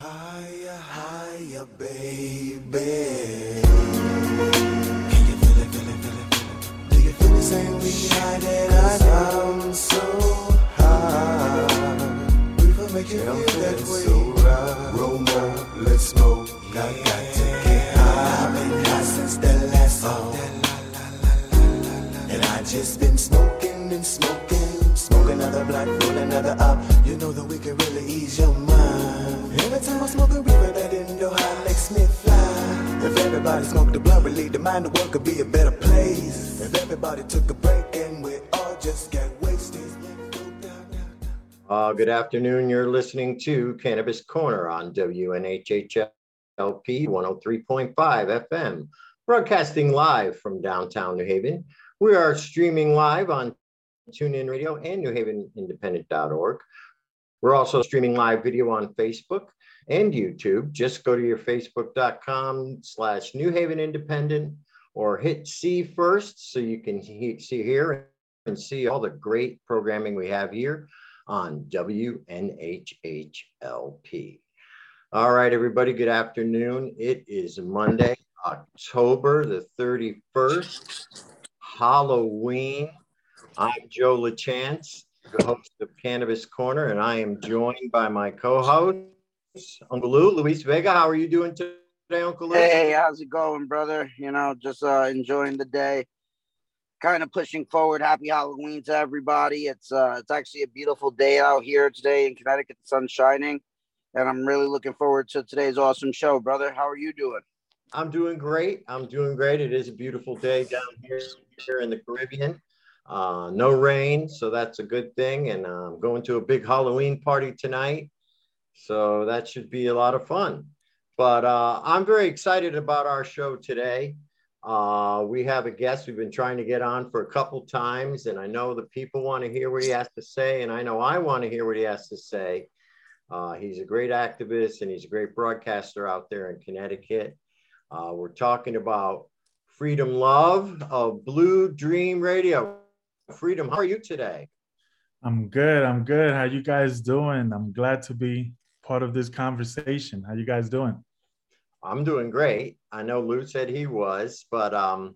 Higher, higher, baby. Can you feel it, feel it, feel it, feel it? Do you feel the same way high that I am so high? We will make you feel that way. So right. Roll more, let's smoke. I got to get high. I've been high since the last song. And I just been smoking and smoking, smoke another blunt, roll another up. Know that we can really ease your mind. Every time I smoke a reaper, that indo high makes me fly. If everybody smoked the blunt, relieve the mind, the world could be a better place. If everybody took a break and we all just got wasted. Uh, good afternoon. You're listening to Cannabis Corner on WNHHLP 103.5 FM, broadcasting live from downtown New Haven. We are streaming live on TuneIn Radio and NewHavenIndependent.org. We're also streaming live video on Facebook and YouTube. Just go to your facebook.com slash New Haven Independent or hit see first so you can see here and see all the great programming we have here on WNHHLP. All right, everybody, good afternoon. It is Monday, October the 31st, Halloween. I'm Joe LaChance, the host of Cannabis Corner, and I am joined by my co-host, Uncle Lou, Luis Vega. How are you doing today, Uncle Lou? Hey, how's it going, brother? You know, just uh, enjoying the day. Kind of pushing forward. Happy Halloween to everybody. It's uh, it's actually a beautiful day out here today in Connecticut. The sun's shining, and I'm really looking forward to today's awesome show, brother. How are you doing? I'm doing great. I'm doing great. It is a beautiful day down here, here in the Caribbean. Uh, no rain, so that's a good thing. And I'm going to a big Halloween party tonight, so that should be a lot of fun. But uh, I'm very excited about our show today. Uh, we have a guest we've been trying to get on for a couple times, and I know the people want to hear what he has to say, and I know I want to hear what he has to say. Uh, he's a great activist and he's a great broadcaster out there in Connecticut. Uh, we're talking about Freedom Love of Blue Dream Radio. Freedom, how are you today? I'm good. I'm good. How you guys doing? I'm glad to be part of this conversation. How you guys doing? I'm doing great. I know Lou said he was, but um,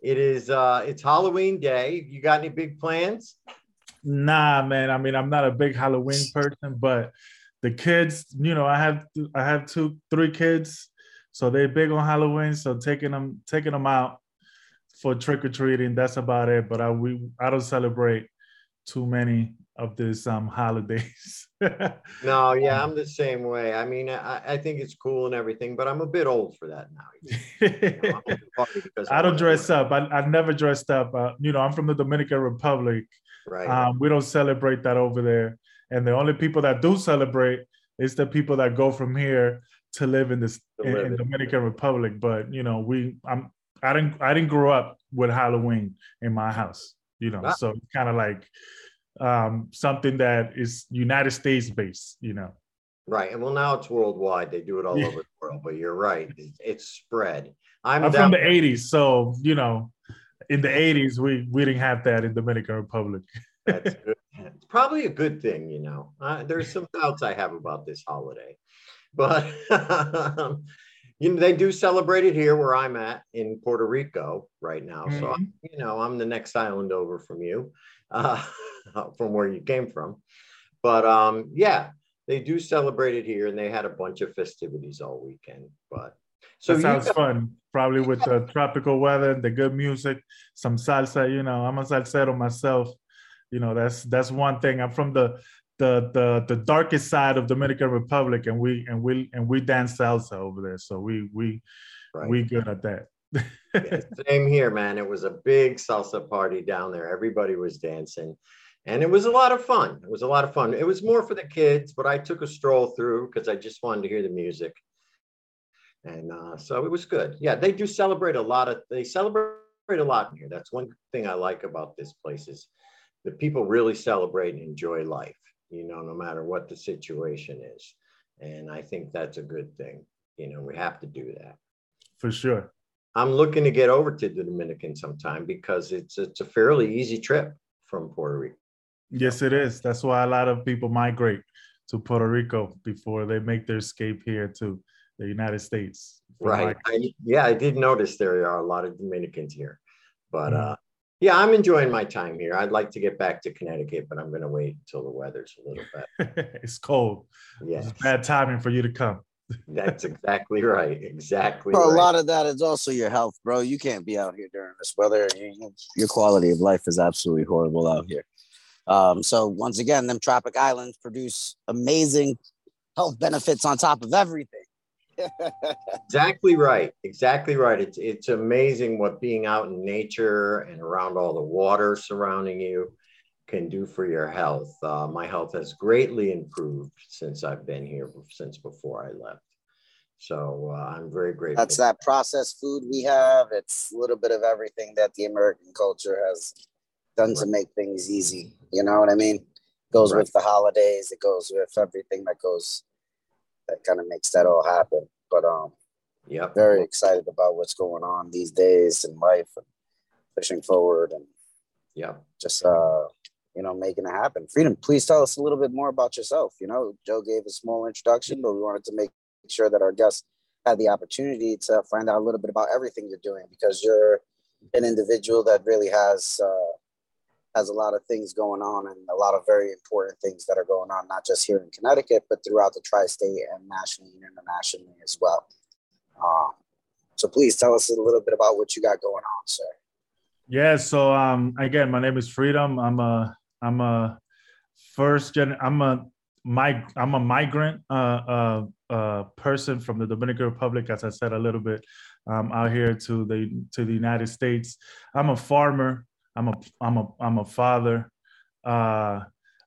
it is uh, it's Halloween day. You got any big plans? Nah, man. I mean, I'm not a big Halloween person, but the kids, you know, I have I have two, three kids, so they're big on Halloween. So taking them taking them out for trick or treating, that's about it. But I we I don't celebrate too many of these um holidays. No, yeah, I'm the same way. I mean, I, I think it's cool and everything, but I'm a bit old for that now. You know, I'm at the party because I don't dress up. I, I never dressed up. Uh, you know, I'm from the Dominican Republic. Right. Um, we don't celebrate that over there. And the only people that do celebrate is the people that go from here to live in this To in, live in in- Dominican Republic. But you know, we I'm I didn't I didn't grow up with Halloween in my house. You know, Wow. so it's kind of like um, something that is United States based. You know. Right. And well, now it's worldwide. They do it all Yeah. over the world, but you're right. It's, it's spread. I'm, I'm down from the '80s, so you know, in the '80s we we didn't have that in Dominican Republic. That's good. It's probably a good thing, you know. Uh, there's some doubts I have about this holiday, but you know they do celebrate it here where I'm at in Puerto Rico right now. So Mhm. you know I'm the next island over from you, uh, from where you came from. But um, yeah, they do celebrate it here, and they had a bunch of festivities all weekend. But so that sounds got- fun. Probably with the tropical weather, the good music, some salsa. You know, I'm a salsero myself. You know, that's that's one thing. I'm from the the the the darkest side of Dominican Republic, and we and we and we dance salsa over there. So we we right. we good at that. Yeah, same here, man. It was a big salsa party down there. Everybody was dancing. And it was a lot of fun. It was a lot of fun. It was more for the kids, but I took a stroll through because I just wanted to hear the music. And uh, so it was good. Yeah, they do celebrate a lot of, they celebrate a lot here. That's one thing I like about this place is the people really celebrate and enjoy life, you know, no matter what the situation is. And I think that's a good thing. You know, we have to do that. For sure. I'm looking to get over to the Dominican sometime because it's it's a fairly easy trip from Puerto Rico. Yes, it is. That's why a lot of people migrate to Puerto Rico before they make their escape here to the United States. Right. I, yeah, I did notice there are a lot of Dominicans here, but Mhm. uh, yeah, I'm enjoying my time here. I'd like to get back to Connecticut, but I'm going to wait until the weather's a little better. it's cold. Yes, It's bad timing for you to come. that's exactly right. Exactly. Well, a lot of that is also your health, bro. You can't be out here during this weather. Your quality of life is absolutely horrible out here. Um, so once again, them tropic islands produce amazing health benefits on top of everything. Exactly right. Exactly right. It's it's amazing what being out in nature and around all the water surrounding you can do for your health. Uh, my health has greatly improved since I've been here, since before I left. So uh, I'm very grateful. That's that processed food we have. It's a little bit of everything that the American culture has done to make things easy. You know what I mean? Goes Right. with the holidays. It goes with everything that goes that kind of makes that all happen. But um, Yep. very excited about what's going on these days in life and pushing forward and yeah, just uh you know making it happen freedom please tell us a little bit more about yourself you know joe gave a small introduction but we wanted to make sure that our guests had the opportunity to find out a little bit about everything you're doing because you're an individual that really has uh has a lot of things going on and a lot of very important things that are going on not just here in connecticut but throughout the tri-state and nationally and internationally as well um, so please tell us a little bit about what you got going on sir Yeah. So um, again, my name is Freedom. I'm a I'm a first gen. I'm a mig. I'm a migrant uh, uh, uh, person from the Dominican Republic, as I said a little bit, um, out here to the to the United States. I'm a farmer. I'm a I'm a I'm a father. Uh,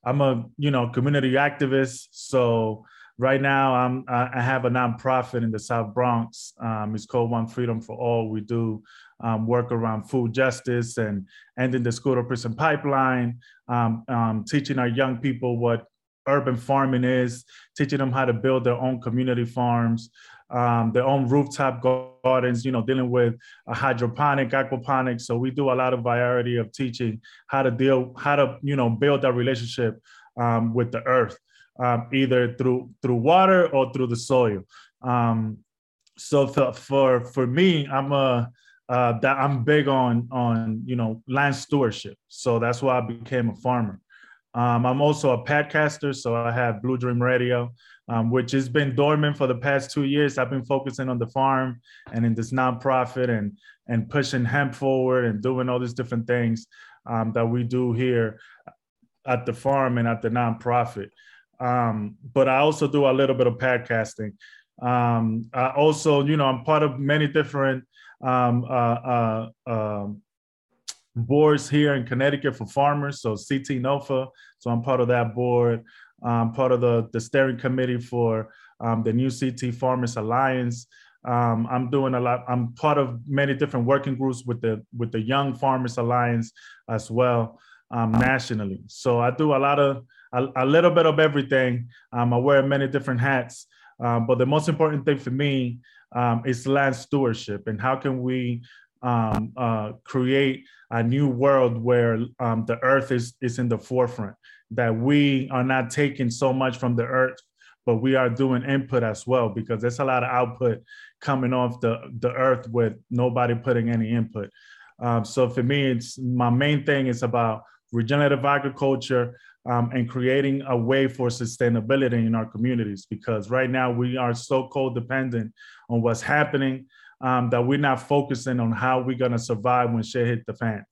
I'm a you know community activist. So right now I'm I have a nonprofit in the South Bronx. Um, it's called One Freedom for All. We do um, work around food justice and ending the school to prison pipeline, um, um, teaching our young people what urban farming is, teaching them how to build their own community farms, um, their own rooftop gardens, you know, dealing with a hydroponic, aquaponics. So we do a lot of variety of teaching how to deal, how to, you know, build that relationship um, with the earth, um, either through through water or through the soil. Um, so for, for for me, I'm a uh, that I'm big on on you know land stewardship. So that's why I became a farmer. Um, I'm also a podcaster, so I have Blue Dream Radio, um, which has been dormant for the past two years. I've been focusing on the farm and in this nonprofit and and pushing hemp forward and doing all these different things um, that we do here at the farm and at the nonprofit. Um, but I also do a little bit of podcasting. Um, I also, you know, I'm part of many different um, uh, uh, um, boards here in Connecticut for farmers. So CT NOFA. So I'm part of that board. I'm part of the, the steering committee for um, the new CT Farmers Alliance. Um, I'm doing a lot. I'm part of many different working groups with the with the Young Farmers Alliance as well um, nationally. So I do a lot of a, a little bit of everything. Um, I wear many different hats. Um, but the most important thing for me um, is land stewardship and how can we um, uh, create a new world where um, the earth is, is in the forefront, that we are not taking so much from the earth, but we are doing input as well, because there's a lot of output coming off the, the earth with nobody putting any input. Um, so for me, it's my main thing is about regenerative agriculture, um, and creating a way for sustainability in our communities because right now we are so codependent on what's happening um, that we're not focusing on how we're going to survive when shit hit the fan.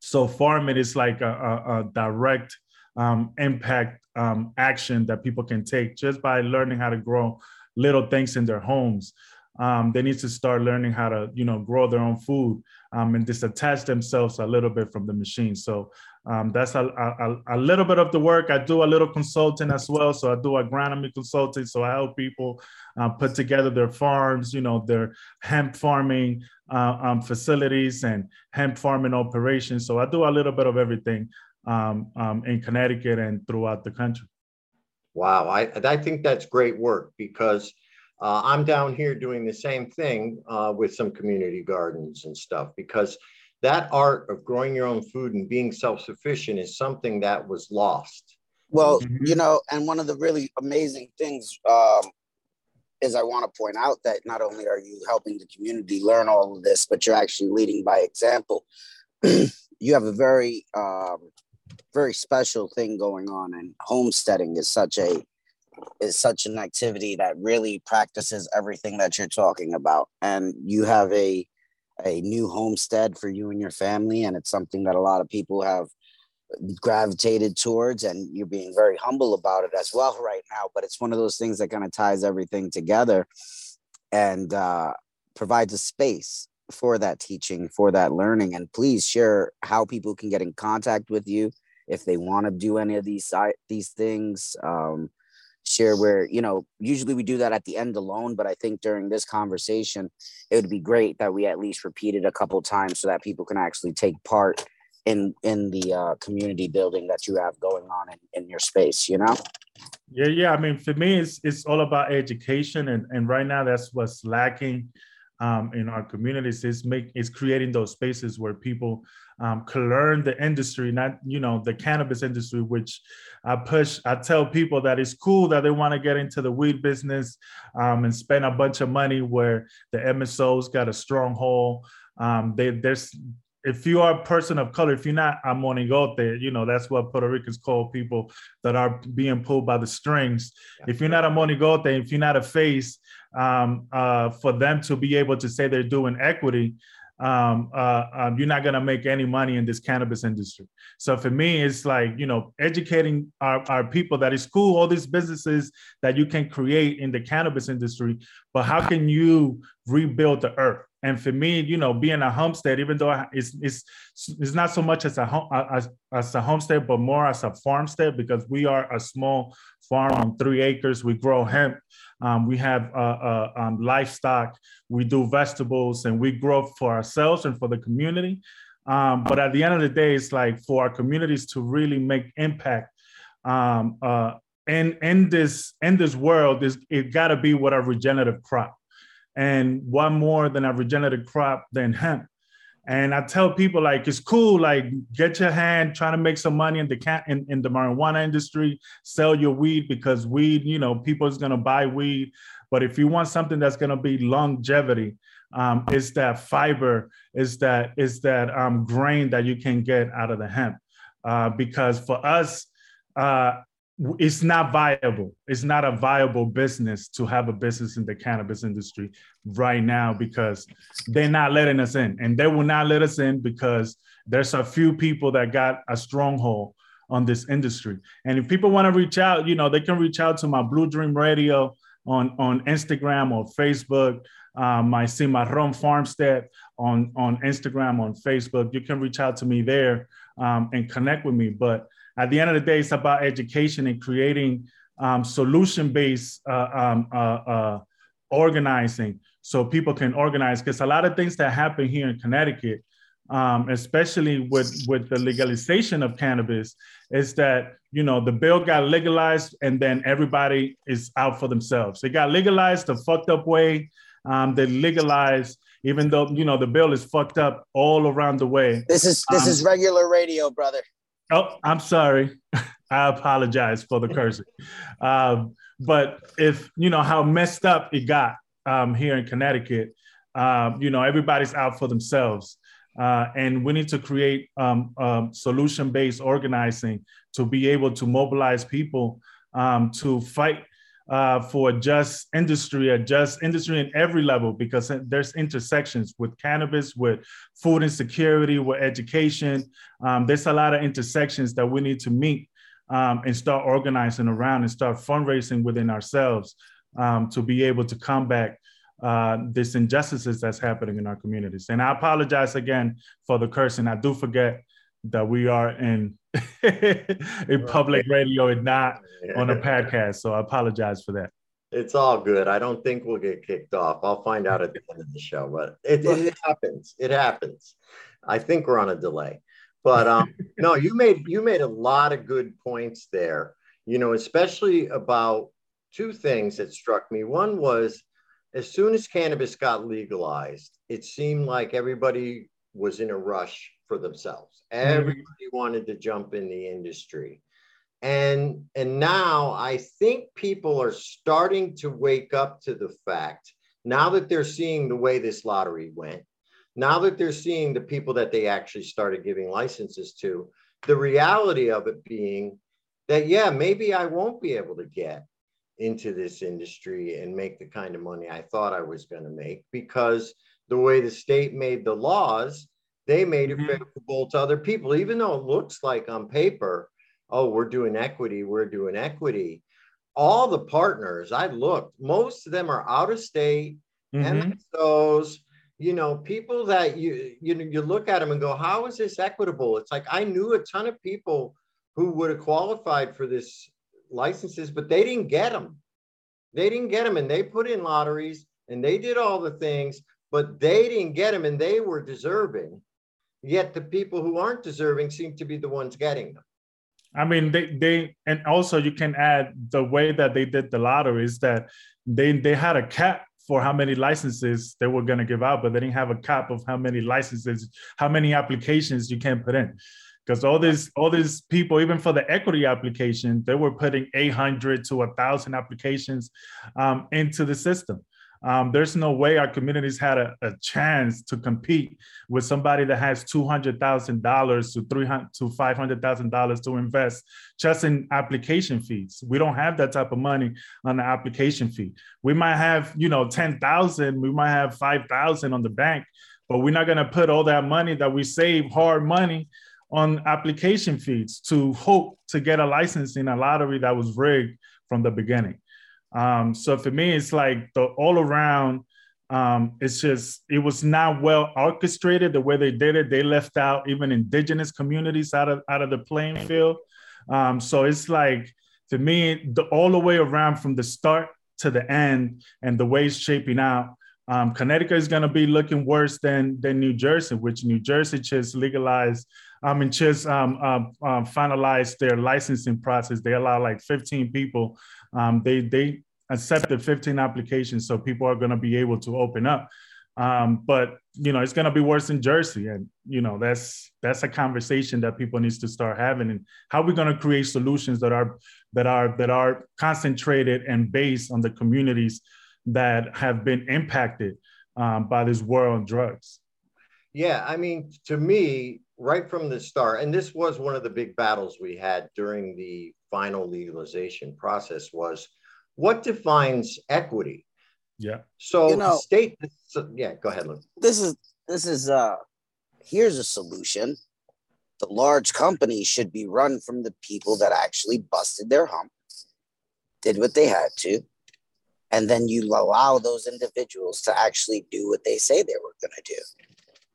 So farming is like a, a, a direct um, impact um, action that people can take just by learning how to grow little things in their homes. Um, they need to start learning how to, you know, grow their own food um, and disattach themselves a little bit from the machine. So um, that's a, a, a, little bit of the work. I do a little consulting as well. So I do agronomy consulting. So I help people uh, put together their farms, you know, their hemp farming uh, um, facilities and hemp farming operations. So I do a little bit of everything um, um, in Connecticut and throughout the country. Wow, I, I think that's great work because uh, I'm down here doing the same thing uh, with some community gardens and stuff because that art of growing your own food and being self-sufficient is something that was lost Well, Mhm. you know, and one of the really amazing things um, is I want to point out that not only are you helping the community learn all of this, but you're actually leading by example. you have a very, um, very special thing going on, and homesteading is such a is such an activity that really practices everything that you're talking about. And you have a a new homestead for you and your family, and it's something that a lot of people have gravitated towards and you're being very humble about it as well right now but it's one of those things that kind of ties everything together and uh, provides a space for that teaching for that learning and please share how people can get in contact with you if they want to do any of these side these things um, share where you know usually we do that at the end alone but i think during this conversation it would be great that we at least repeat it a couple times so that people can actually take part in in the uh, community building that you have going on in, in your space you know Yeah, yeah. I mean, for me, it's it's all about education, and and right now that's what's lacking um, in our communities is make is creating those spaces where people um, can learn the industry, not you know the cannabis industry, which I push. I tell people that it's cool that they want to get into the weed business um, and spend a bunch of money where the MSOs got a stronghold. Um, they, there's if you are a person of color, if you're not a monigote, you know, that's what Puerto Ricans call people that are being pulled by the strings. If you're not a monigote, if you're not a face, um, uh, for them to be able to say they're doing equity, um, uh, um, you're not going to make any money in this cannabis industry. So for me, it's like, you know, educating our, our people that it's cool, all these businesses that you can create in the cannabis industry, but how can you rebuild the earth? And for me, you know, being a homestead, even though it's it's it's not so much as a home as, as a homestead, but more as a farmstead because we are a small farm on three acres. We grow hemp, um, we have uh, uh, um, livestock, we do vegetables, and we grow for ourselves and for the community. Um, but at the end of the day, it's like for our communities to really make impact. Um, uh, in in this in this world, this it got to be what a regenerative crop and what more than a regenerative crop than hemp. And i tell people like it's cool like get your hand trying to make some money in the cat in, in the marijuana industry sell your weed because weed you know people's going to buy weed. But if you want something that's to be longevity um, is that fiber is that is that um, grain that you can get out of the hemp. Uh, because for us uh, it's not viable. It's not a viable business to have a business in the cannabis industry right now because they're not letting us in, and they will not let us in because there's a few people that got a stronghold on this industry. And if people want to reach out, you know, they can reach out to my Blue Dream Radio on on Instagram or Facebook. Um, my Cimarron Farmstead on on Instagram on Facebook. You can reach out to me there um, and connect with me, but at the end of the day, it's about education and creating um, solution-based uh, um, uh, uh, organizing so people can organize. Because a lot of things that happen here in Connecticut, um, especially with with the legalization of cannabis, is that you know the bill got legalized and then everybody is out for themselves. It got legalized the fucked up way. Um, they legalized even though you know the bill is fucked up all around the way. this is this Um, is regular radio brother Oh, I'm sorry. I apologize for the cursing. Um, but if you know how messed up it got um, here in Connecticut, um, you know everybody's out for themselves, uh, and we need to create um, solution-based organizing to be able to mobilize people um, to fight uh, for just industry, a just industry in every level, because there's intersections with cannabis, with food insecurity, with education. Um, there's a lot of intersections that we need to meet um, and start organizing around and start fundraising within ourselves um, to be able to combat uh, this injustices that's happening in our communities. And I apologize again for the cursing. I do forget that we are in in public radio and not on a podcast. So I apologize for that. It's all good. I don't think we'll get kicked off. I'll find out at the end of the show, but it, it, it happens. It happens. I think we're on a delay. But um, no, you made you made a lot of good points there. You know, especially about two things that struck me. One was as soon as cannabis got legalized, it seemed like everybody was in a rush for themselves. Mm-hmm. Everybody wanted to jump in the industry. And and now I think people are starting to wake up to the fact now that they're seeing the way this lottery went, now that they're seeing the people that they actually started giving licenses to, the reality of it being that yeah, maybe I won't be able to get into this industry and make the kind of money I thought I was going to make because the way the state made the laws, they made it mm-hmm. favorable to other people, even though it looks like on paper, oh, we're doing equity, we're doing equity. All the partners I looked, most of them are out of state, mm-hmm. MSOs, you know, people that you you know you look at them and go, how is this equitable? It's like I knew a ton of people who would have qualified for this licenses, but they didn't get them. They didn't get them, and they put in lotteries and they did all the things, but they didn't get them, and they were deserving. Yet the people who aren't deserving seem to be the ones getting them. I mean, they they and also you can add the way that they did the lotteries that they they had a cap for how many licenses they were going to give out, but they didn't have a cap of how many licenses, how many applications you can put in because all these all these people even for the equity application they were putting 800 to 1000 applications um, into the system um, there's no way our communities had a, a, chance to compete with somebody that has $200,000 to 300 to $500,000 to invest just in application fees. We don't have that type of money on the application fee. We might have, you know, 10,000, we might have 5,000 on the bank, but we're not going to put all that money that we save hard money on application fees to hope to get a license in a lottery that was rigged from the beginning. Um, so for me, it's like the all around. Um, it's just it was not well orchestrated the way they did it. They left out even indigenous communities out of out of the playing field. Um, so it's like to me, the all the way around from the start to the end, and the way it's shaping out. Um, Connecticut is going to be looking worse than than New Jersey, which New Jersey just legalized um, and just um, um, um, finalized their licensing process. They allow like 15 people. Um, they they accepted 15 applications, so people are going to be able to open up. Um, but you know, it's going to be worse in Jersey, and you know that's that's a conversation that people needs to start having. And how are we're going to create solutions that are that are that are concentrated and based on the communities that have been impacted um, by this war on drugs. Yeah, I mean, to me, right from the start, and this was one of the big battles we had during the final legalization process was what defines equity? Yeah. So you know, the state, so, yeah, go ahead, Luke. This is this is uh here's a solution. The large companies should be run from the people that actually busted their hump, did what they had to, and then you allow those individuals to actually do what they say they were going to do.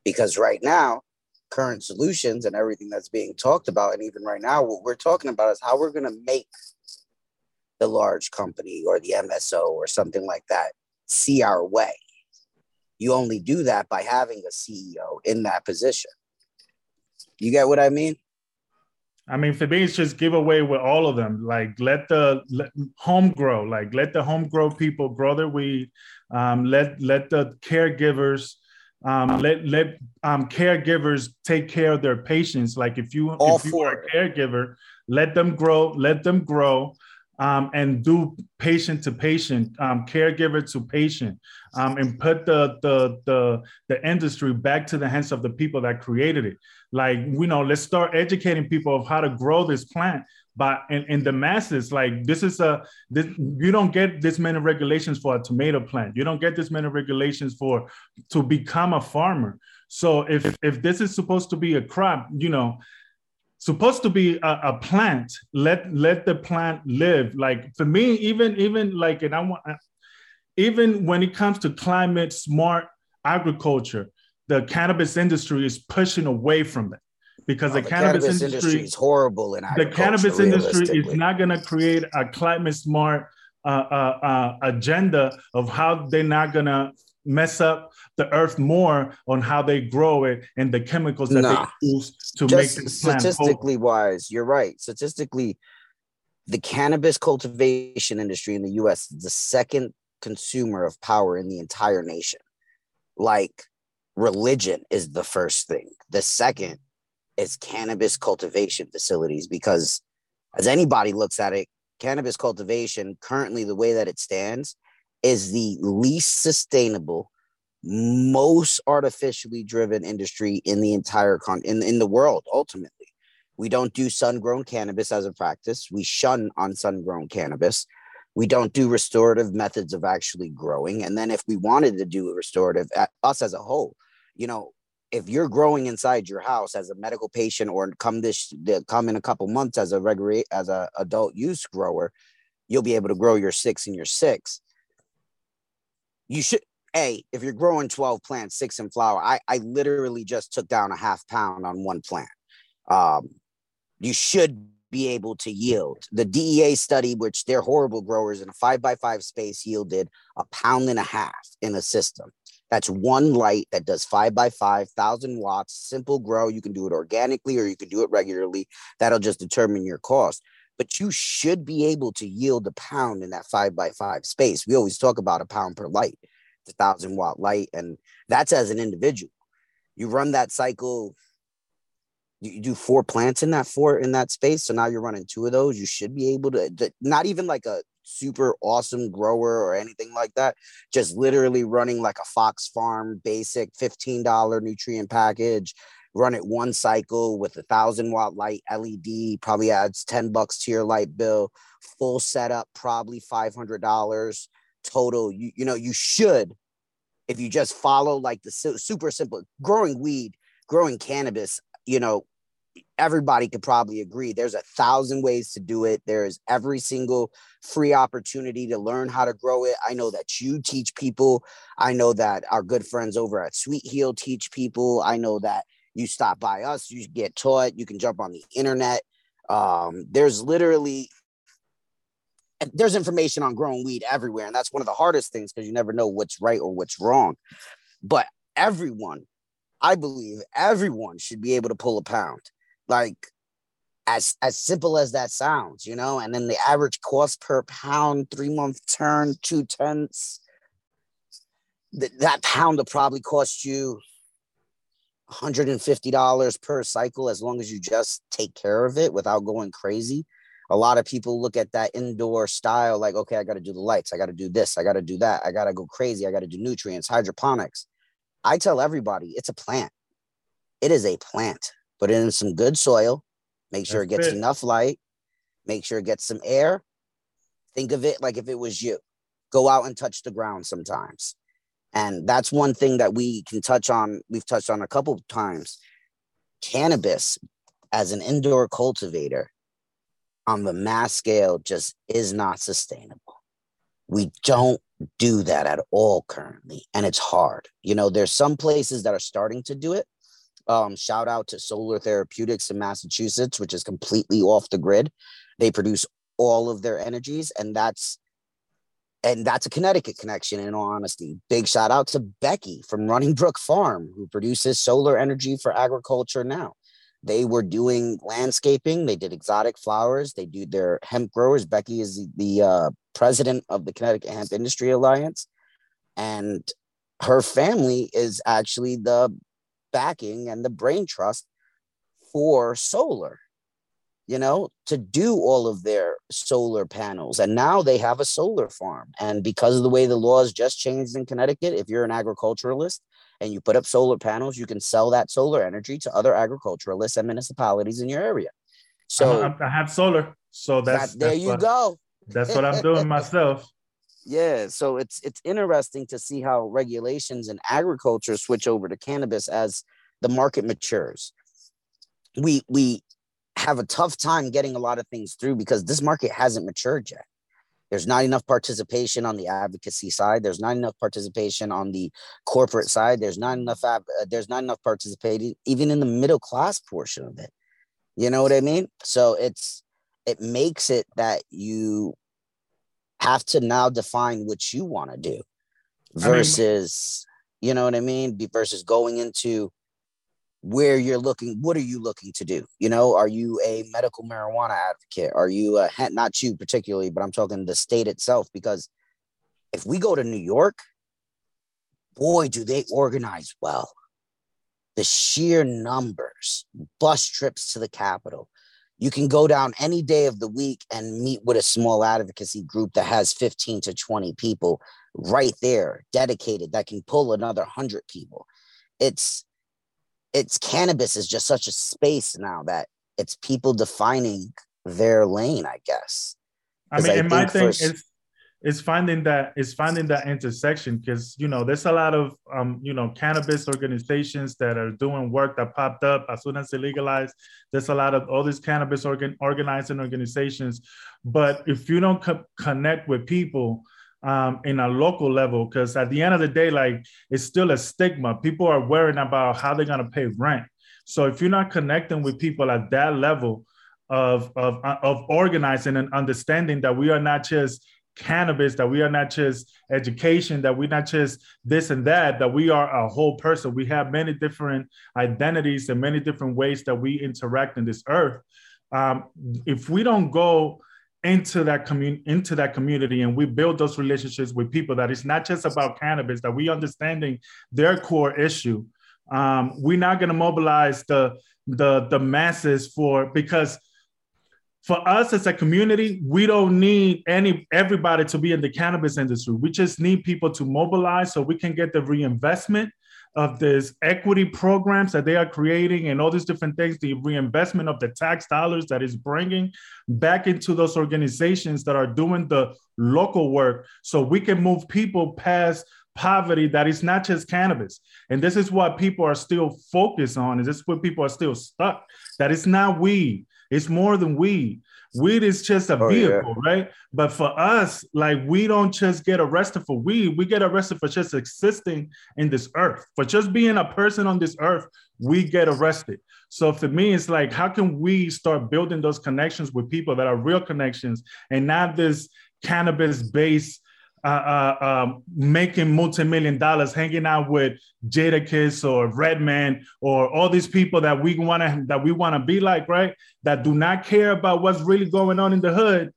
Because right now, current solutions and everything that's being talked about. And even right now, what we're talking about is how we're going to make the large company or the MSO or something like that see our way. You only do that by having a CEO in that position. You get what I mean? I mean, for me, it's just give away with all of them. Like let the let, home grow. Like let the home grow people grow their weed. Um, let let the caregivers um, let let um, caregivers take care of their patients. Like if you All if you are a caregiver, let them grow, let them grow, um, and do patient to patient, um, caregiver to patient, um, and put the, the the the industry back to the hands of the people that created it. Like you know, let's start educating people of how to grow this plant but in, in the masses like this is a this, you don't get this many regulations for a tomato plant. You don't get this many regulations for to become a farmer. So if if this is supposed to be a crop you know supposed to be a, a plant let let the plant live. Like for me even even like and i want even when it comes to climate smart agriculture the cannabis industry is pushing away from it because the, the, cannabis, cannabis industry, industry, is horrible in the cannabis industry is not going to create a climate smart uh, uh, uh, agenda of how they're not going to mess up the earth more on how they grow it and the chemicals that nah. they use to Just make the plant statistically wise you're right. Statistically the cannabis cultivation industry in the US is the second consumer of power in the entire nation. Like religion is the first thing. The second is cannabis cultivation facilities because as anybody looks at it, cannabis cultivation currently the way that it stands is the least sustainable, most artificially driven industry in the entire con in, in the world ultimately. We don't do sun-grown cannabis as a practice. We shun on sun-grown cannabis. We don't do restorative methods of actually growing. And then if we wanted to do a restorative, us as a whole, you know, if you're growing inside your house as a medical patient or come this come in a couple months as a regular as a adult use grower, you'll be able to grow your six and your six. You should a if you're growing 12 plants, six in flower. I I literally just took down a half pound on one plant. Um, you should be able to yield. The DEA study, which they're horrible growers in a five by five space, yielded a pound and a half in a system. That's one light that does five by five, thousand watts, simple grow. You can do it organically or you can do it regularly. That'll just determine your cost. But you should be able to yield a pound in that five by five space. We always talk about a pound per light, the thousand watt light, and that's as an individual. You run that cycle you do four plants in that four in that space. So now you're running two of those. You should be able to, to not even like a super awesome grower or anything like that. Just literally running like a Fox Farm basic $15 nutrient package. Run it one cycle with a thousand watt light LED, probably adds 10 bucks to your light bill. Full setup, probably $500 total. You, you know, you should, if you just follow like the super simple growing weed, growing cannabis, you know, everybody could probably agree there's a thousand ways to do it. There's every single free opportunity to learn how to grow it. I know that you teach people. I know that our good friends over at sweet heal teach people. I know that you stop by us you get taught you can jump on the internet. Um, there's literally there's information on growing weed everywhere and that's one of the hardest things because you never know what's right or what's wrong. But everyone i believe everyone should be able to pull a pound like as as simple as that sounds, you know. And then the average cost per pound, three month turn, two tenths. Th- that pound will probably cost you $150 per cycle as long as you just take care of it without going crazy. A lot of people look at that indoor style like, okay, I got to do the lights, I got to do this, I got to do that, I got to go crazy, I got to do nutrients, hydroponics. I tell everybody it's a plant. It is a plant put it in some good soil, make sure That's it gets it. enough light, make sure it gets some air. Think of it like if it was you. Go out and touch the ground sometimes. And that's one thing that we can touch on. We've touched on a couple times. Cannabis as an indoor cultivator on the mass scale just is not sustainable. We don't do that at all currently, and it's hard. You know, there's some places that are starting to do it, um, shout out to Solar Therapeutics in Massachusetts, which is completely off the grid. They produce all of their energies, and that's and that's a Connecticut connection. In all honesty, big shout out to Becky from Running Brook Farm, who produces solar energy for agriculture now. They were doing landscaping. They did exotic flowers. They do their hemp growers. Becky is the, uh, president of the Connecticut Hemp Industry Alliance, and her family is actually the backing and the brain trust for solar you know to do all of their solar panels. And now they have a solar farm. And because of the way the laws just changed in connecticut if you're an agriculturalist and you put up solar panels you can sell that solar energy to other agriculturalists and municipalities in your area. So i have solar. So that's that, there that's you what, go that's what i'm doing myself yeah, so it's it's interesting to see how regulations in agriculture switch over to cannabis as the market matures. We we have a tough time getting a lot of things through because this market hasn't matured yet. There's not enough participation on the advocacy side. There's not enough participation on the corporate side. There's not enough. Uh, there's not enough participating even in the middle class portion of it. You know what I mean? So it's it makes it that you have to now define what you want to do versus I mean, you know what I mean? Be versus going into where you're looking what are you looking to do? You know are you a medical marijuana advocate? Are you a not you particularly but i'm talking the state itself because if we go to new york boy do they organize well. The sheer numbers bus trips to the capitol you can go down any day of the week and meet with a small advocacy group that has 15 to 20 people right there dedicated that can pull another 100 people. It's it's cannabis is just such a space now that it's people defining their lane i guess. I mean, I and my thing for, is is finding that is finding that intersection because you know there's a lot of um, you know cannabis organizations that are doing work that popped up as soon as they legalized. There's a lot of all these cannabis organ organizing organizations, but if you don't co- connect with people um, in a local level, because at the end of the day, like it's still a stigma. People are worrying about how they're gonna pay rent. So if you're not connecting with people at that level of of of organizing and understanding that we are not just cannabis, that we are not just education, that we're not just this and that, that we are a whole person. We have many different identities and many different ways that we interact in this earth. Um, if we don't go into that community into that community and we build those relationships with people that it's not just about cannabis that we understanding their core issue um, we're not going to mobilize the the the masses for because for us as a community, we don't need any everybody to be in the cannabis industry. We just need people to mobilize so we can get the reinvestment of this equity programs that they are creating and all these different things, the reinvestment of the tax dollars that is bringing back into those organizations that are doing the local work so we can move people past poverty that is not just cannabis. And this is what people are still focused on. And this is what people are still stuck. That it's not weed. It's more than weed. Weed is just a oh, vehicle, yeah. right? But for us, like we don't just get arrested for weed. We get arrested for just existing in this earth. For just being a person on this earth, we get arrested. So for me, it's like, how can we start building those connections with people that are real connections and not this cannabis-based uh, uh, um, making multi-million dollars hanging out with Jada Jadakiss or Redman or all these people that we want to that we want to be like, right? That do not care about what's really going on in the hood,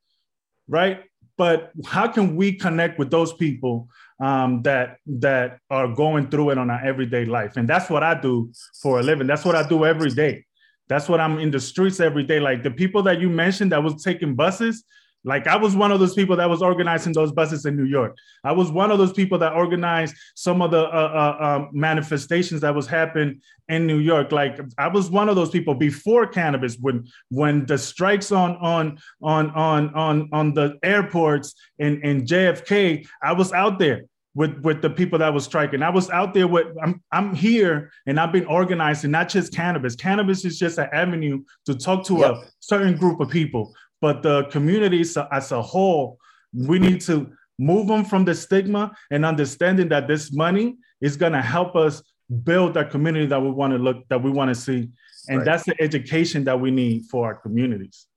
right? But how can we connect with those people um, that that are going through it on our everyday life? And that's what I do for a living. That's what I do every day. That's what I'm in the streets every day. Like the people that you mentioned that was taking buses, like I was one of those people that was organizing those buses in New York. I was one of those people that organized some of the uh, uh, um, manifestations that was happening in New York. Like I was one of those people before cannabis when when the strikes on on on on on on the airports and in JFK. I was out there with with the people that was striking. I was out there with I'm I'm here and I've been organizing not just cannabis. Cannabis is just an avenue to talk to yep. a certain group of people but the communities as a whole, we need to move them from the stigma and understanding that this money is going to help us build a community that we want to look that we want to see. And right. that's the education that we need for our communities.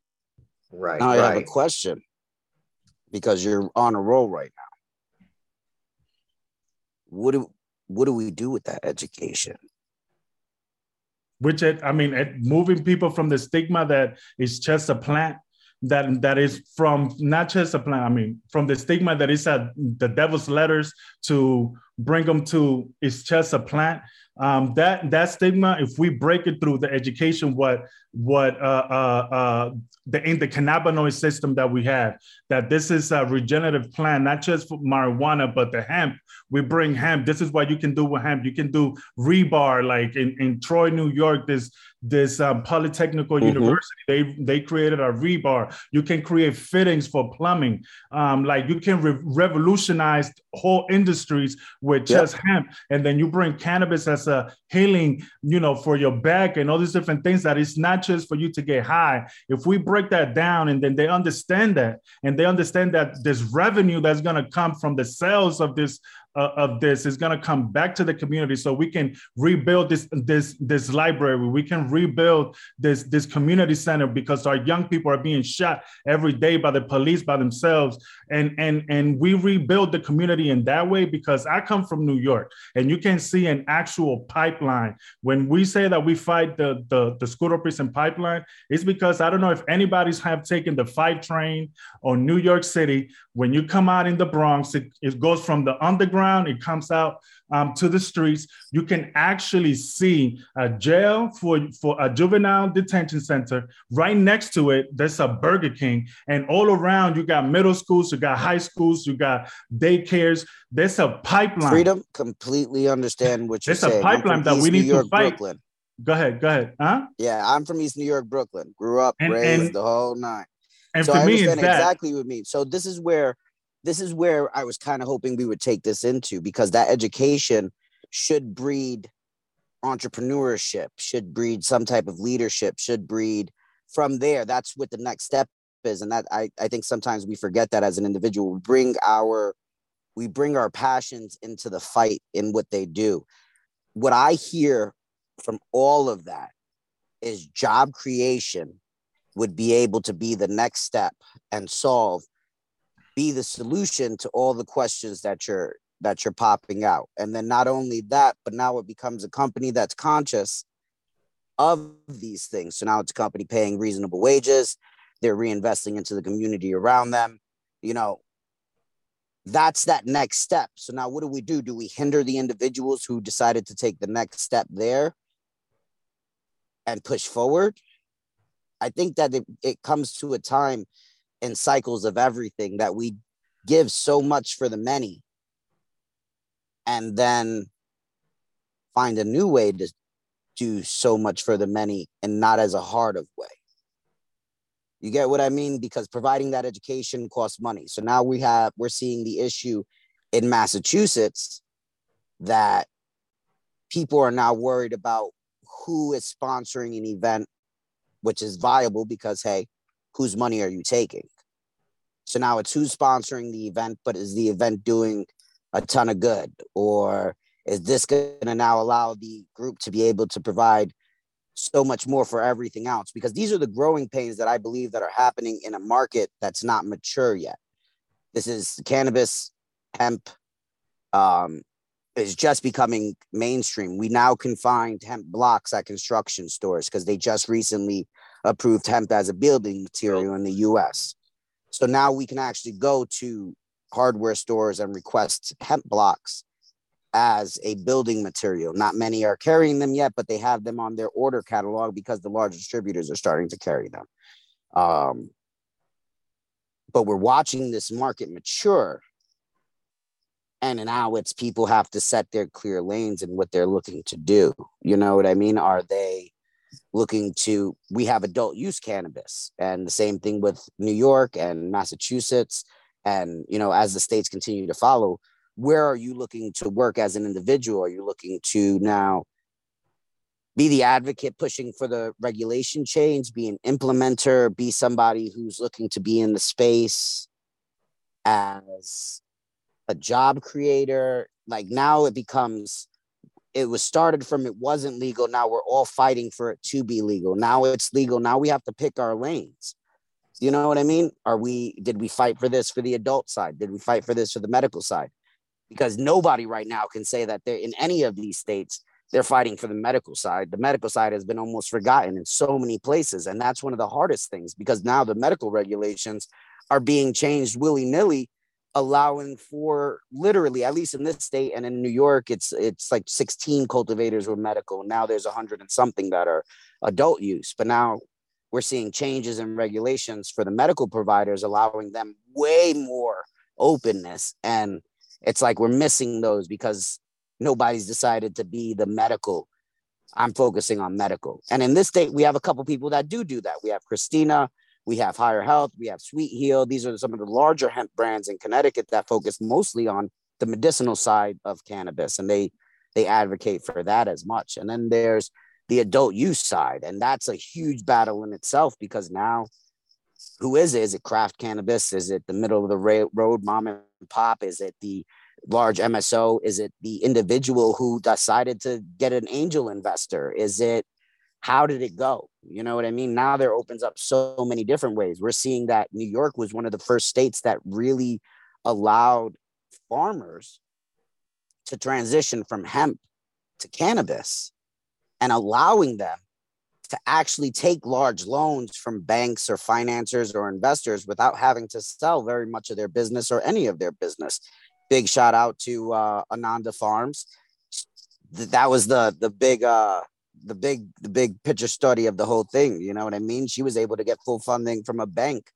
Right now i have a question because you're on a roll right now. What do what do we do with that education? Which it, i mean it, moving people from the stigma that it's just a plant that that is from not just a plan. I mean, from the stigma that is at the devil's letters to bring them to it's just a plant. Um, that that stigma, if we break it through the education, what what uh, uh, uh, the in the cannabinoid system that we have, that this is a regenerative plant, not just for marijuana, but the hemp. We bring hemp. This is what you can do with hemp. You can do rebar, like in, in Troy, New York. This this um, polytechnical mm-hmm. university they they created a rebar you can create fittings for plumbing um, like you can re- revolutionize whole industries with yep. just hemp and then you bring cannabis as a healing you know for your back and all these different things that it's not just for you to get high. If we break that down and then they understand that and they understand that this revenue that's going to come from the sales of this uh, of this is going to come back to the community so we can rebuild this this this library. We can rebuild this this community center because our young people are being shot every day by the police by themselves. And and and we rebuild the community in that way because i come from new york and you can see an actual pipeline. When we say that we fight the the, the school to prison pipeline it's because i don't know if anybody's have taken the five train or new york city. When you come out in the bronx it, it goes from the underground it comes out um, to the streets. You can actually see a jail for, for a juvenile detention center. Right next to it, there's a Burger King. And all around, you got middle schools, you got high schools, you got daycares. There's a pipeline. Freedom, completely understand what you're There's saying. a pipeline that we New need York, to fight. Brooklyn. Go ahead, go ahead. Huh? Yeah, I'm from East New York, Brooklyn. Grew up, And- raised and- the whole nine. And so for I me, understand exactly what you mean. So this is where this is where I was kind of hoping we would take this into because that education should breed entrepreneurship, should breed some type of leadership, should breed from there. That's what the next step is. And that I, I think sometimes we forget that as an individual. We bring our we bring our passions into the fight in what they do. What I hear from all of that is job creation would be able to be the next step and solve be the solution to all the questions that you're that you're popping out. And then not only that but now it becomes a company that's conscious of these things. So now it's a company paying reasonable wages. They're reinvesting into the community around them. You know that's that next step. So now what do we do? Do we hinder the individuals who decided to take the next step there and push forward? I think that it, it comes to a time in cycles of everything that we give so much for the many and then find a new way to do so much for the many and not as a hard of way. You get what I mean? Because providing that education costs money. So now we have, we're seeing the issue in Massachusetts that people are now worried about who is sponsoring an event which is viable because hey, whose money are you taking? So now it's who's sponsoring the event, but is the event doing a ton of good? Or is this going to now allow the group to be able to provide so much more for everything else? Because these are the growing pains that I believe that are happening in a market that's not mature yet. This is cannabis, hemp, um, is just becoming mainstream. We now can find hemp blocks at construction stores because they just recently approved hemp as a building material in the US. So now we can actually go to hardware stores and request hemp blocks as a building material. Not many are carrying them yet, but they have them on their order catalog because the large distributors are starting to carry them. Um, but we're watching this market mature and now it's people have to set their clear lanes and what they're looking to do you know what i mean are they looking to we have adult use cannabis. And the same thing with new york and massachusetts. And you know as the states continue to follow where are you looking to work as an individual? Are you looking to now be the advocate pushing for the regulation change be an implementer be somebody who's looking to be in the space as a job creator. Like now it becomes, it was started from it wasn't legal. Now we're all fighting for it to be legal. Now it's legal. Now we have to pick our lanes. You know what I mean? Are we, did we fight for this for the adult side? Did we fight for this for the medical side? Because nobody right now can say that they're in any of these states, they're fighting for the medical side. The medical side has been almost forgotten in so many places. And that's one of the hardest things because now the medical regulations are being changed willy nilly allowing for literally at least in this state and in New York it's it's like 16 cultivators were medical. Now there's 100 and something that are adult use but now we're seeing changes in regulations for the medical providers allowing them way more openness. And it's like we're missing those because nobody's decided to be the medical. I'm focusing on medical. And in this state we have a couple people that do do that. We have Christina we have Higher Health, we have Sweet Heal. These are some of the larger hemp brands in Connecticut that focus mostly on the medicinal side of cannabis, and they they advocate for that as much. And then there's the adult use side, and that's a huge battle in itself because now, who is it? Is it craft cannabis? Is it the middle of the road mom and pop? Is it the large MSO? Is it the individual who decided to get an angel investor? Is it how did it go? You know what I mean? Now there opens up so many different ways. We're seeing that New York was one of the first states that really allowed farmers to transition from hemp to cannabis and allowing them to actually take large loans from banks or financiers or investors without having to sell very much of their business or any of their business. big shout out to uh, Ananda Farms. That was the the big uh, the big the big picture study of the whole thing. You know what I mean? She was able to get full funding from a bank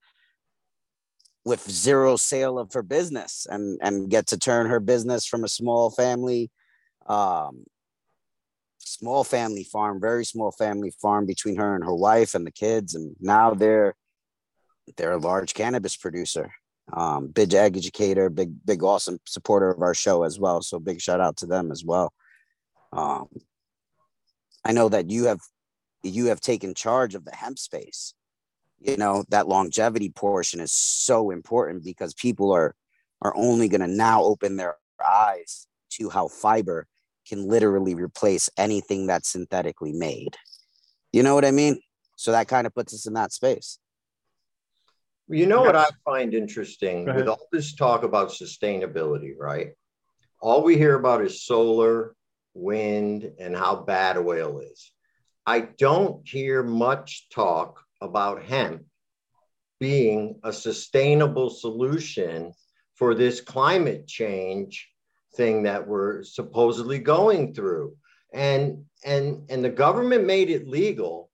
with zero sale of her business and and get to turn her business from a small family um small family farm very small family farm between her and her wife and the kids and now they're they're a large cannabis producer um big ag educator big big awesome supporter of our show as well so big shout out to them as well um i know that you have you have taken charge of the hemp space. You know that longevity portion is so important because people are are only going to now open their eyes to how fiber can literally replace anything that's synthetically made. You know what i mean? So that kind of puts us in that space. You know what i find interesting with all this talk about sustainability right? All we hear about is solar wind and how bad oil is. I don't hear much talk about hemp being a sustainable solution for this climate change thing that we're supposedly going through. And and and the government made it legal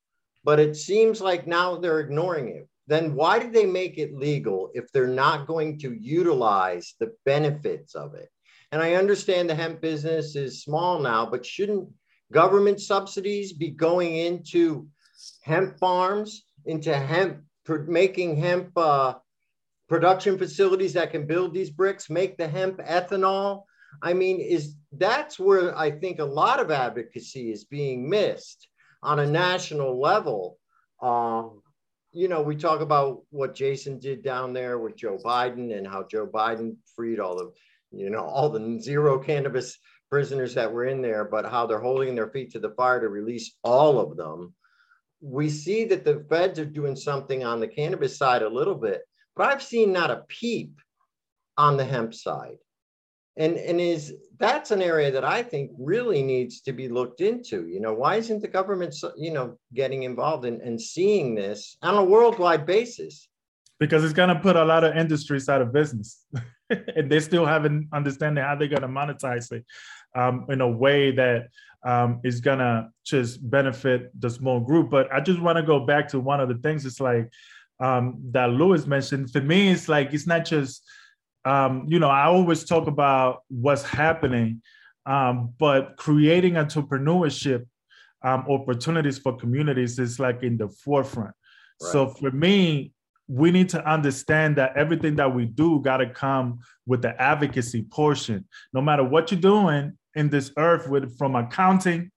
but it seems like now they're ignoring it. Then why did they make it legal if they're not going to utilize the benefits of it and i understand the hemp business is small now but shouldn't government subsidies be going into hemp farms into hemp, making hemp uh, production facilities that can build these bricks, make the hemp ethanol. I mean, is that's where I think a lot of advocacy is being missed on a national level. Um, you know, we talk about what Jason did down there with Joe Biden and how Joe Biden freed all the, you know, all the zero cannabis prisoners that were in there, but how they're holding their feet to the fire to release all of them we see that the feds are doing something on the cannabis side a little bit, but I've seen not a peep on the hemp side. And, and is that's an area that I think really needs to be looked into. You know, why isn't the government, you know, getting involved in, and seeing this on a worldwide basis? Because it's going to put a lot of industries out of business, and they still haven't understanding how they're going to monetize it um, in a way that um, is gonna just benefit the small group. But I just want to go back to one of the things. It's like um, that Lewis mentioned. For me, it's like it's not just um, you know I always talk about what's happening, um, but creating entrepreneurship um, opportunities for communities is like in the forefront. Right. So for me, we need to understand that everything that we do got to come with the advocacy portion. No matter what you're doing, in this earth with from accounting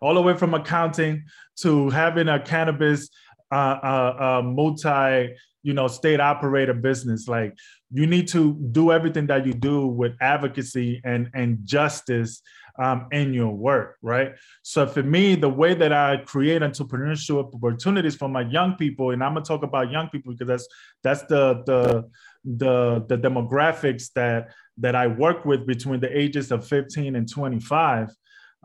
all the way from accounting to having a cannabis uh, uh, uh, multi you know state operator business like you need to do everything that you do with advocacy and and justice um, in your work right? So for me the way that i create entrepreneurship opportunities for my young people and i'm gonna talk about young people because that's that's the the the the demographics that that I work with between the ages of 15 and 25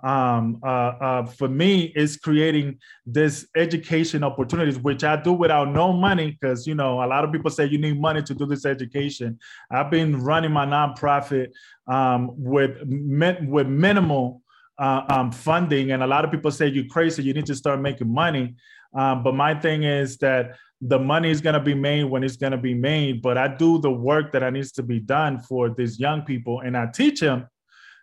um, uh, uh, for me is creating this education opportunities, which I do without no money, because you know a lot of people say you need money to do this education. I've been running my nonprofit um, with with minimal uh, um, funding, and a lot of people say you're crazy. You need to start making money. Um, but my thing is that the money is going to be made when it's going to be made but i do the work that I needs to be done for these young people and i teach them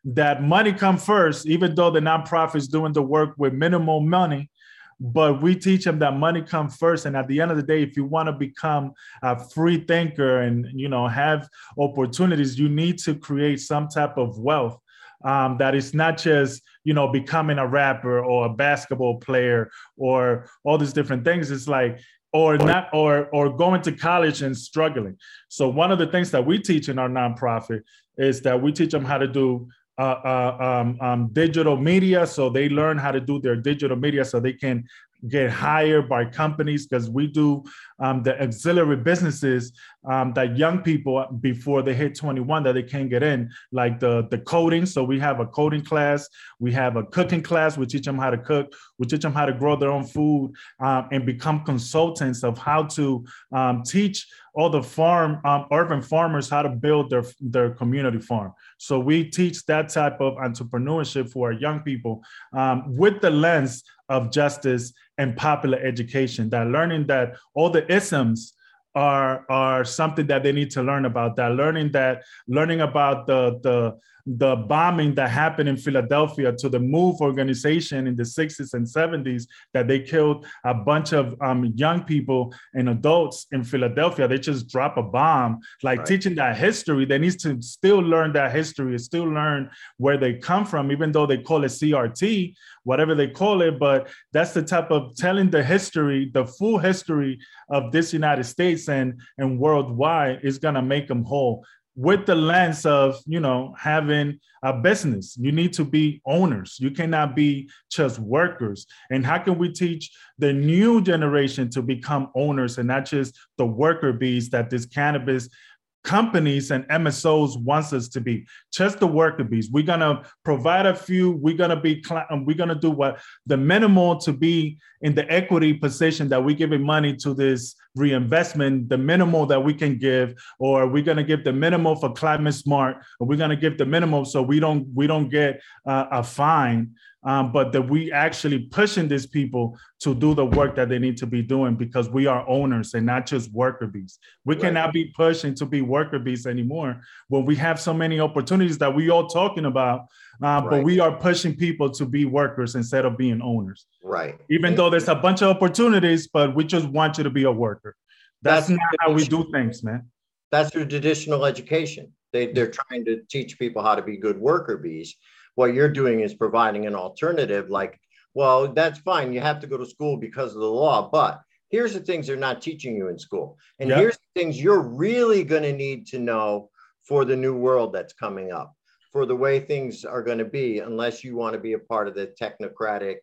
that money come first even though the nonprofit is doing the work with minimal money but we teach them that money comes first. And at the end of the day if you want to become a free thinker and you know have opportunities you need to create some type of wealth um, that is not just you know becoming a rapper or a basketball player or all these different things. It's like or not or or going to college and struggling. So one of the things that we teach in our nonprofit is that we teach them how to do uh, uh, um, um, digital media, so they learn how to do their digital media, so they can get hired by companies because we do um, the auxiliary businesses um, that young people before they hit 21 that they can't get in like the the coding. So we have a coding class we have a cooking class we teach them how to cook we teach them how to grow their own food um, and become consultants of how to um, teach all the farm um, urban farmers how to build their their community farm so we teach that type of entrepreneurship for our young people um, with the lens of justice and popular education that learning that all the isms are are something that they need to learn about that learning that learning about the the the bombing that happened in Philadelphia to the MOVE organization in the 60s and 70s that they killed a bunch of um, young people and adults in Philadelphia. They just drop a bomb. Like right. teaching that history, they need to still learn that history, still learn where they come from, even though they call it CRT, whatever they call it. But that's the type of telling the history, the full history of this United States and, and worldwide is going to make them whole with the lens of you know having a business. You need to be owners. You cannot be just workers. And how can we teach the new generation to become owners and not just the worker bees that this cannabis companies and MSOs wants us to be. Just the worker bees. We're gonna provide a few. We're gonna be. We're gonna do what the minimal to be in the equity position that we're giving money to this reinvestment. The minimal that we can give, or we're gonna give the minimal for climate smart, or we're gonna give the minimal so we don't we don't get uh, a fine um, but that we actually pushing these people to do the work that they need to be doing because we are owners and not just worker bees. We right. cannot be pushing to be worker bees anymore when we have so many opportunities that we all talking about, uh, right. but we are pushing people to be workers instead of being owners. Right. Even though there's a bunch of opportunities, but we just want you to be a worker. That's, That's not how we do things, man. That's your traditional education. They, they're trying to teach people how to be good worker bees what you're doing is providing an alternative like well that's fine you have to go to school because of the law but here's the things they're not teaching you in school and yep. here's the things you're really going to need to know for the new world that's coming up for the way things are going to be unless you want to be a part of the technocratic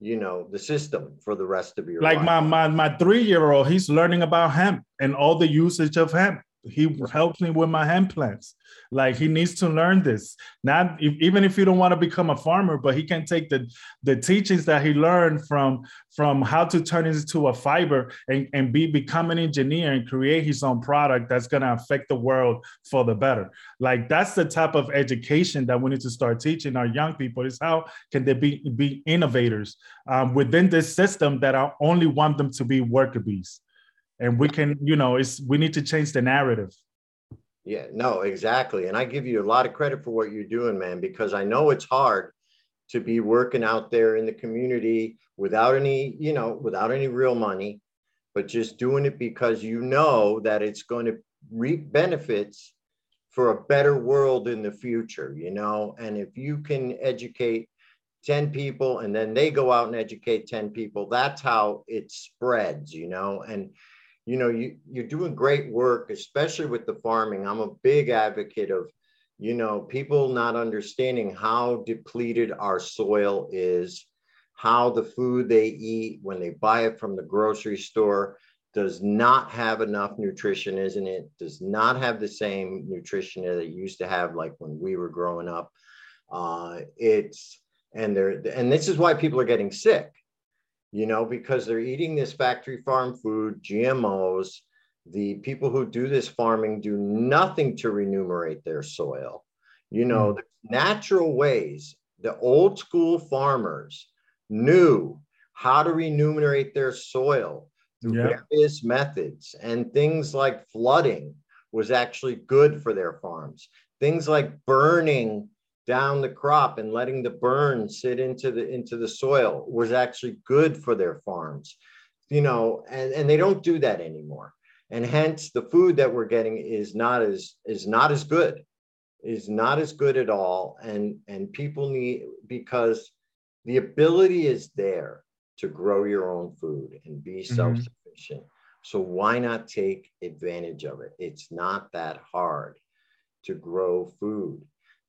you know the system for the rest of your like life. my my my three year old he's learning about hemp and all the usage of hemp he helps me with my hemp plants. Like he needs to learn this. Not if, even if you don't want to become a farmer but he can take the the teachings that he learned from from how to turn it into a fiber and, and be become an engineer and create his own product that's going to affect the world for the better. Like that's the type of education that we need to start teaching our young people is how can they be be innovators um, within this system that i only want them to be worker bees and we can you know it's we need to change the narrative. Yeah no exactly. And i give you a lot of credit for what you're doing man because i know it's hard to be working out there in the community without any you know without any real money but just doing it because you know that it's going to reap benefits for a better world in the future you know? And if you can educate 10 people and then they go out and educate 10 people that's how it spreads you know? And you know, you, you're doing great work, especially with the farming. I'm a big advocate of, you know, people not understanding how depleted our soil is, how the food they eat when they buy it from the grocery store does not have enough nutrition, isn't it? Does not have the same nutrition that it used to have, like when we were growing up. Uh, it's and they're and this is why people are getting sick you know, because they're eating this factory farm food, GMOs. The people who do this farming do nothing to remunerate their soil. You know, mm. natural ways, the old school farmers knew how to remunerate their soil through yeah. various methods and things like flooding was actually good for their farms. Things like burning down the crop and letting the burn sit into the into the soil was actually good for their farms you know and, and they don't do that anymore. And hence the food that we're getting is not as is not as good is not as good at all. And and people need because the ability is there to grow your own food and be mm-hmm. self-sufficient. So why not take advantage of it? It's not that hard to grow food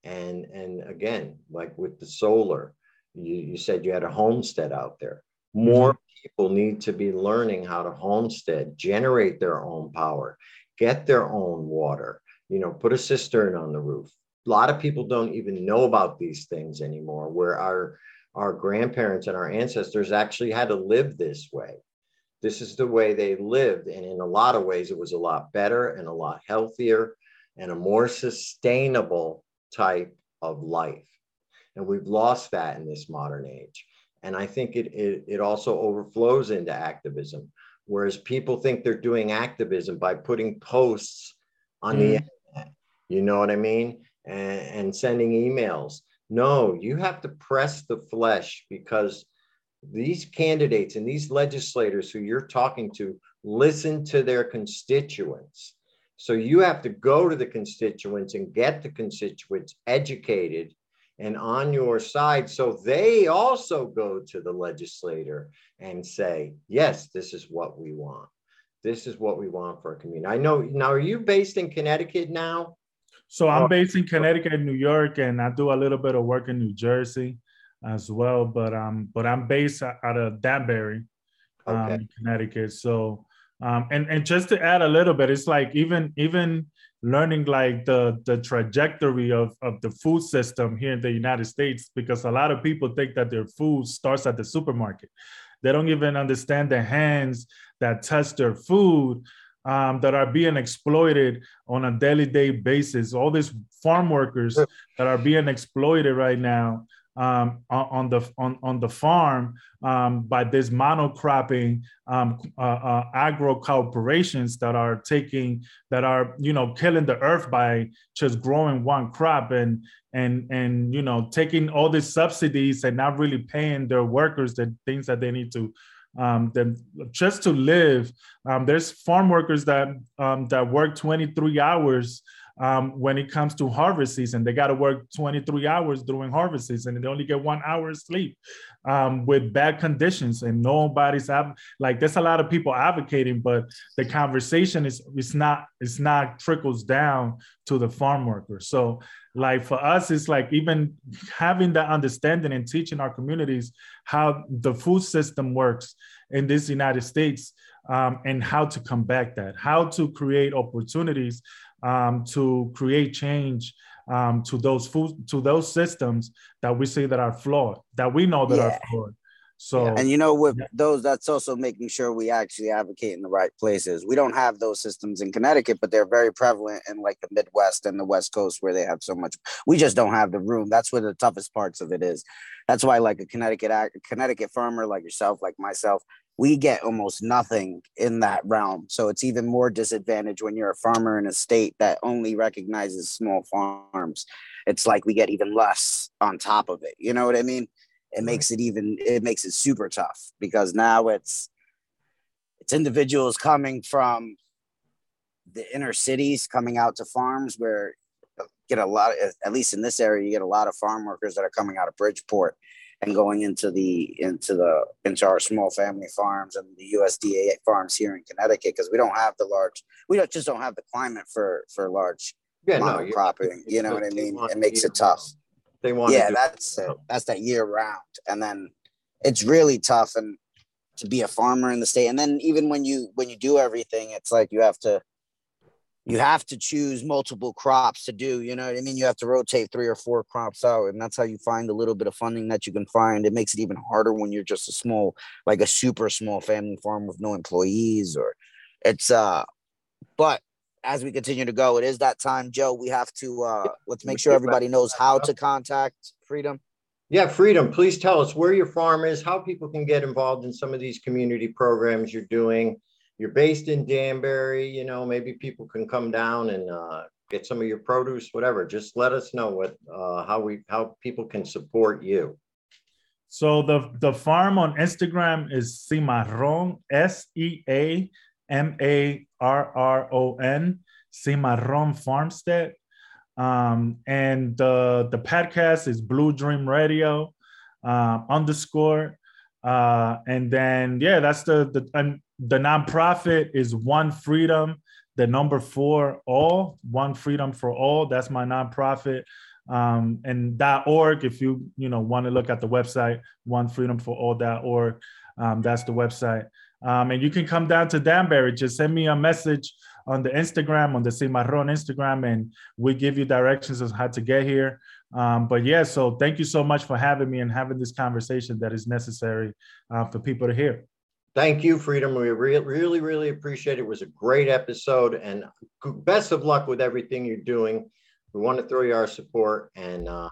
And and again, like with the solar, you, you said you had a homestead out there. Mm-hmm. More people need to be learning how to homestead, generate their own power, get their own water, you know, put a cistern on the roof. A lot of people don't even know about these things anymore, where our our grandparents and our ancestors actually had to live this way. This is the way they lived. And in a lot of ways, it was a lot better and a lot healthier and a more sustainable type of life. And we've lost that in this modern age. And I think it, it, it also overflows into activism, whereas people think they're doing activism by putting posts on mm. the internet, you know what I mean? And, and sending emails. No, you have to press the flesh because these candidates and these legislators who you're talking to listen to their constituents. So you have to go to the constituents and get the constituents educated and on your side. So they also go to the legislator and say, yes, this is what we want. This is what we want for a community. I know now, are you based in Connecticut now? So I'm based in Connecticut, New York, and I do a little bit of work in New Jersey as well. But um, but I'm based out of Danbury, um, okay. Connecticut. So um, and and just to add a little bit, it's like even even learning like the the trajectory of of the food system here in the United States, because a lot of people think that their food starts at the supermarket. They don't even understand the hands that touch their food um, that are being exploited on a daily day basis. All these farm workers that are being exploited right now um, on the on, on the farm um, by these monocropping um, uh, uh, agro corporations that are taking that are you know killing the earth by just growing one crop and and and you know taking all these subsidies and not really paying their workers the things that they need to um, them just to live. Um, there's farm workers that um, that work 23 hours um, when it comes to harvest season. They got to work 23 hours during harvest season and they only get one hour of sleep um, with bad conditions. And nobody's av- like there's a lot of people advocating, but the conversation is it's not it's not trickles down to the farm worker. So like for us, it's like even having that understanding and teaching our communities how the food system works in this United States um, and how to combat that, how to create opportunities um, to create change um, to those food to those systems that we see that are flawed, that we know that yeah. are flawed. So and you know with yeah. those that's also making sure we actually advocate in the right places. We don't have those systems in Connecticut, but they're very prevalent in like the Midwest and the West Coast where they have so much. We just don't have the room. That's where the toughest parts of it is. That's why like a Connecticut Connecticut farmer like yourself, like myself, we get almost nothing in that realm. So it's even more disadvantage when you're a farmer in a state that only recognizes small farms. It's like we get even less on top of it. You know what I mean? It makes it even it makes it super tough because now it's it's individuals coming from the inner cities coming out to farms where get a lot of, at least in this area you get a lot of farm workers that are coming out of Bridgeport and going into the into the into our small family farms and the USDA farms here in Connecticut because we don't have the large we don't just don't have the climate for for large yeah, monocropping. No, you know what I mean? It makes it tough. They want yeah, that's it. that's that year round, and then it's really tough and to be a farmer in the state. And then even when you when you do everything, it's like you have to you have to choose multiple crops to do you know what i mean? You have to rotate three or four crops out and that's how you find a little bit of funding that you can find. It makes it even harder when you're just a small like a super small family farm with no employees or it's uh but as we continue to go it is that time joe we have to uh let's make sure everybody knows how to contact freedom. Yeah freedom please tell us where your farm is how people can get involved in some of these community programs you're doing you're based in Danbury, you know, maybe people can come down and uh, get some of your produce, whatever. Just let us know what uh, how we how people can support you. So the the farm on Instagram is Seamarron, S E A M A R R O N, Seamarron Farmstead. Um, and the the podcast is Blue Dream Radio uh, underscore. Uh, and then yeah, that's the the and the nonprofit is One Freedom, the number four all, One Freedom for All. That's my nonprofit. um, and .org. If you you know want to look at the website, One Freedom for onefreedomforall.org. Um, that's the website. Um, and you can come down to Danbury. Just send me a message on the Instagram, on the Seamarron Instagram, and we give you directions on how to get here. Um, but yeah, so thank you so much for having me and having this conversation that is necessary uh, for people to hear. Thank you, Freedom. We re- really, really appreciate it. It was a great episode, and best of luck with everything you're doing. We want to throw you our support and uh,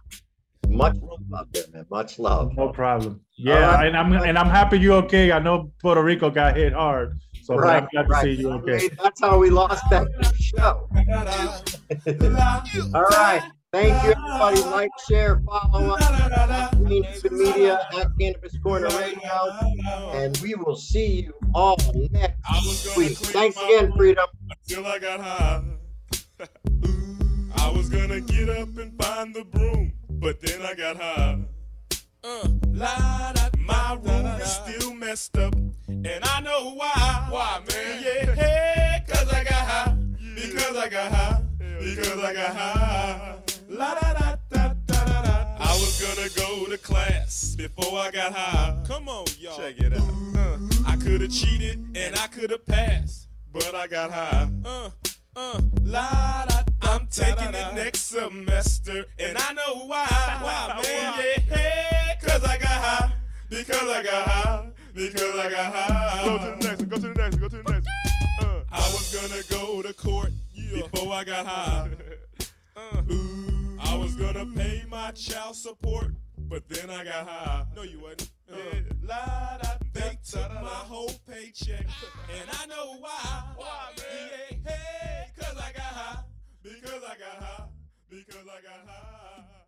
much love out there, man. Much love. No problem. Yeah, right. and I'm and I'm happy you're okay. I know Puerto Rico got hit hard, so right, I'm glad right. to see you okay. That's how we lost that show. All right. Thank you, everybody. Like, share, follow us. Green Haven Media at Cannabis Corner Radio. And we will see you all next week. Thanks again, Freedom. Until I got high. I was gonna get up and find the broom, but then I got high. Uh, la, da, my room is still messed up, and I know why. Why, man? Yeah, hey, cause I got high. Because I got high. Because I got high. I was gonna go to class before I got high. Come on, y'all. Check it out. Uh, I could have cheated and I could have passed, but I got high. Uh, uh, la da. I'm taking it next semester, and I know why. Why, man? Yeah, hey, cause I got high. Because I got high. Because I got high. Go to the next one. Go to the next one. Go to the next one. Uh, I was gonna go to court yeah. before I got high. Uh, ooh, I was gonna pay my child support, but then I got high. No, you wasn't. Uh, da, they took my whole paycheck, and I know why. Why, man? Yeah, hey, cause I got high. Because I got high. Because I got high.